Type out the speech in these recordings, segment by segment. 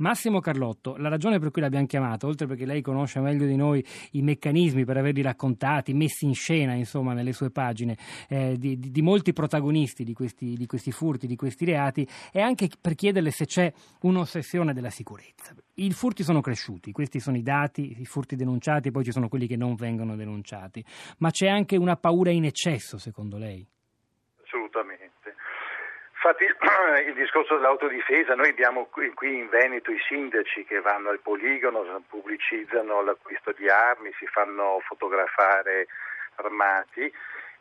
Massimo Carlotto, la ragione per cui l'abbiamo chiamato, oltre perché lei conosce meglio di noi i meccanismi per averli raccontati, messi in scena, insomma, nelle sue pagine, eh, di, di, di, molti protagonisti di questi, di questi, furti, di questi reati, è anche per chiederle se c'è un'ossessione della sicurezza. I furti sono cresciuti, questi sono i dati, i furti denunciati, poi ci sono quelli che non vengono denunciati, ma c'è anche una paura in eccesso, secondo lei? Infatti il discorso dell'autodifesa, noi abbiamo qui, in Veneto i sindaci che vanno al poligono, pubblicizzano l'acquisto di armi, si fanno fotografare armati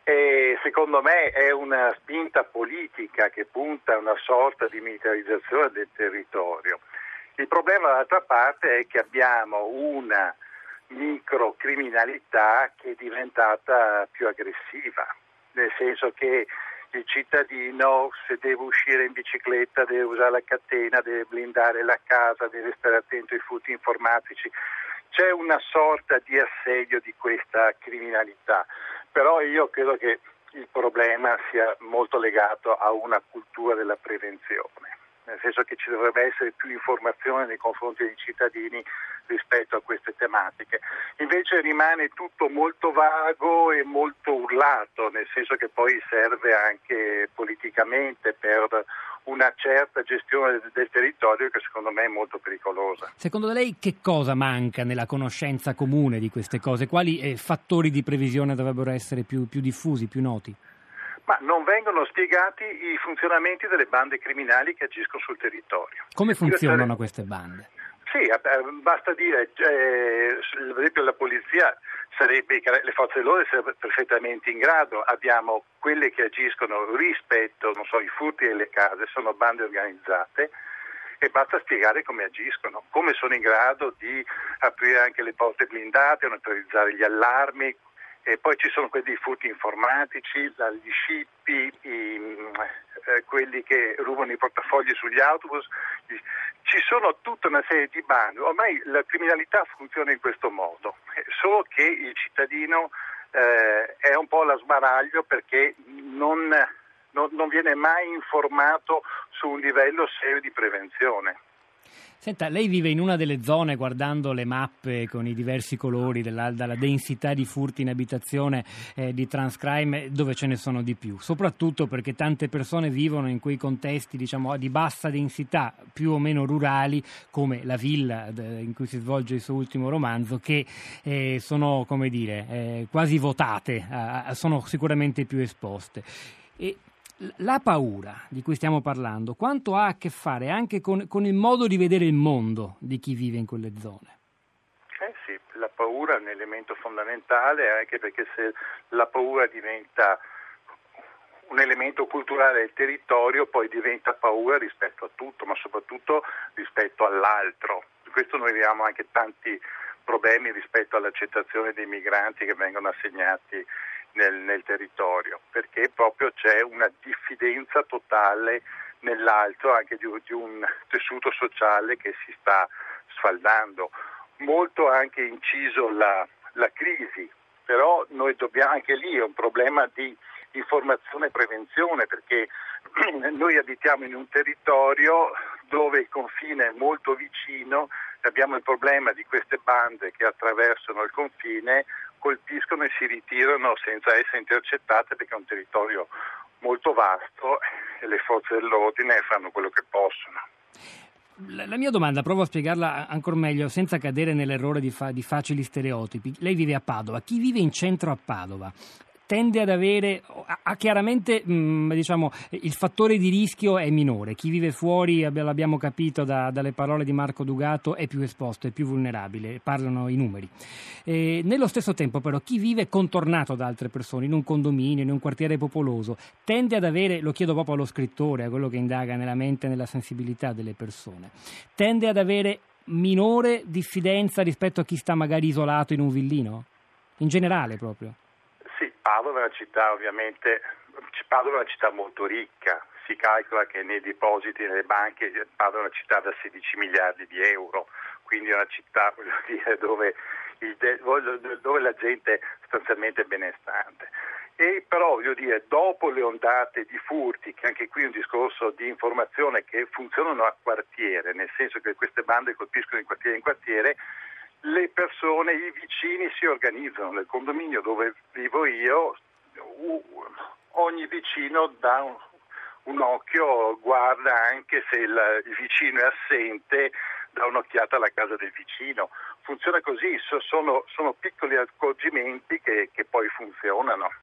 e secondo me è una spinta politica che punta a una sorta di militarizzazione del territorio. Il problema dall'altra parte è che abbiamo una microcriminalità che è diventata più aggressiva, nel senso che il cittadino se deve uscire in bicicletta deve usare la catena, deve blindare la casa, deve stare attento ai furti informatici. C'è una sorta di assedio di questa criminalità, però io credo che il problema sia molto legato a una cultura della prevenzione nel senso che ci dovrebbe essere più informazione nei confronti dei cittadini rispetto a queste tematiche. Invece rimane tutto molto vago e molto urlato, nel senso che poi serve anche politicamente per una certa gestione del territorio che secondo me è molto pericolosa. Secondo lei che cosa manca nella conoscenza comune di queste cose? Quali eh, fattori di previsione dovrebbero essere più, più diffusi, più noti? Ma non vengono spiegati i funzionamenti delle bande criminali che agiscono sul territorio. Come funzionano queste bande? Sì, basta dire, eh, per esempio la polizia sarebbe, le forze dell'ordine sarebbero perfettamente in grado, abbiamo quelle che agiscono rispetto, non so, ai furti delle case, sono bande organizzate e basta spiegare come agiscono, come sono in grado di aprire anche le porte blindate, neutralizzare gli allarmi, e poi ci sono quelli furti informatici, gli scippi, i, eh, quelli che rubano i portafogli sugli autobus. Ci sono tutta una serie di bande. Ormai la criminalità funziona in questo modo, eh, solo che il cittadino eh, è un po' la sbaraglio perché non, non, non viene mai informato su un livello serio di prevenzione. Senta, lei vive in una delle zone, guardando le mappe con i diversi colori della, dalla densità di furti in abitazione eh, di transcrime, dove ce ne sono di più, soprattutto perché tante persone vivono in quei contesti diciamo, di bassa densità, più o meno rurali, come la villa in cui si svolge il suo ultimo romanzo, che eh, sono come dire, eh, quasi votate, sono sicuramente più esposte. E la paura di cui stiamo parlando, quanto ha a che fare anche con, con, il modo di vedere il mondo di chi vive in quelle zone? Eh sì, la paura è un elemento fondamentale anche perché se la paura diventa un elemento culturale del territorio poi diventa paura rispetto a tutto, ma soprattutto rispetto all'altro. Per questo noi vediamo anche tanti problemi rispetto all'accettazione dei migranti che vengono assegnati nel, nel territorio, perché proprio c'è una diffidenza totale nell'altro anche di, di, un tessuto sociale che si sta sfaldando. Molto ha anche inciso la, la crisi, però noi dobbiamo anche lì è un problema di informazione e prevenzione perché noi abitiamo in un territorio dove il confine è molto vicino, abbiamo il problema di queste bande che attraversano il confine colpiscono e si ritirano senza essere intercettate perché è un territorio molto vasto e le forze dell'ordine fanno quello che possono. La mia domanda, provo a spiegarla ancora meglio senza cadere nell'errore di, fa- di, facili stereotipi. Lei vive a Padova, chi vive in centro a Padova tende ad avere, ha chiaramente mh, diciamo, il fattore di rischio è minore, chi vive fuori, l'abbiamo capito da, dalle parole di Marco Dugato, è più esposto, è più vulnerabile, parlano i numeri. E nello stesso tempo però chi vive contornato da altre persone, in un condominio, in un quartiere popoloso, tende ad avere, lo chiedo proprio allo scrittore, a quello che indaga nella mente e nella sensibilità delle persone, tende ad avere minore diffidenza rispetto a chi sta magari isolato in un villino? In generale proprio. Padova è una città ovviamente, Padova è una città molto ricca, si calcola che nei depositi nelle banche Padova è una città da 16 miliardi di euro, quindi è una città dire, dove, il, dove, la gente è sostanzialmente benestante. e però voglio dire, dopo le ondate di furti, che anche qui è un discorso di informazione che funzionano a quartiere, nel senso che queste bande colpiscono in quartiere in quartiere, persone, i vicini si organizzano. Nel condominio dove vivo io, ogni vicino dà un, un occhio, guarda anche se il, il vicino è assente, dà un'occhiata alla casa del vicino. Funziona così, sono, sono piccoli accorgimenti che, che poi funzionano.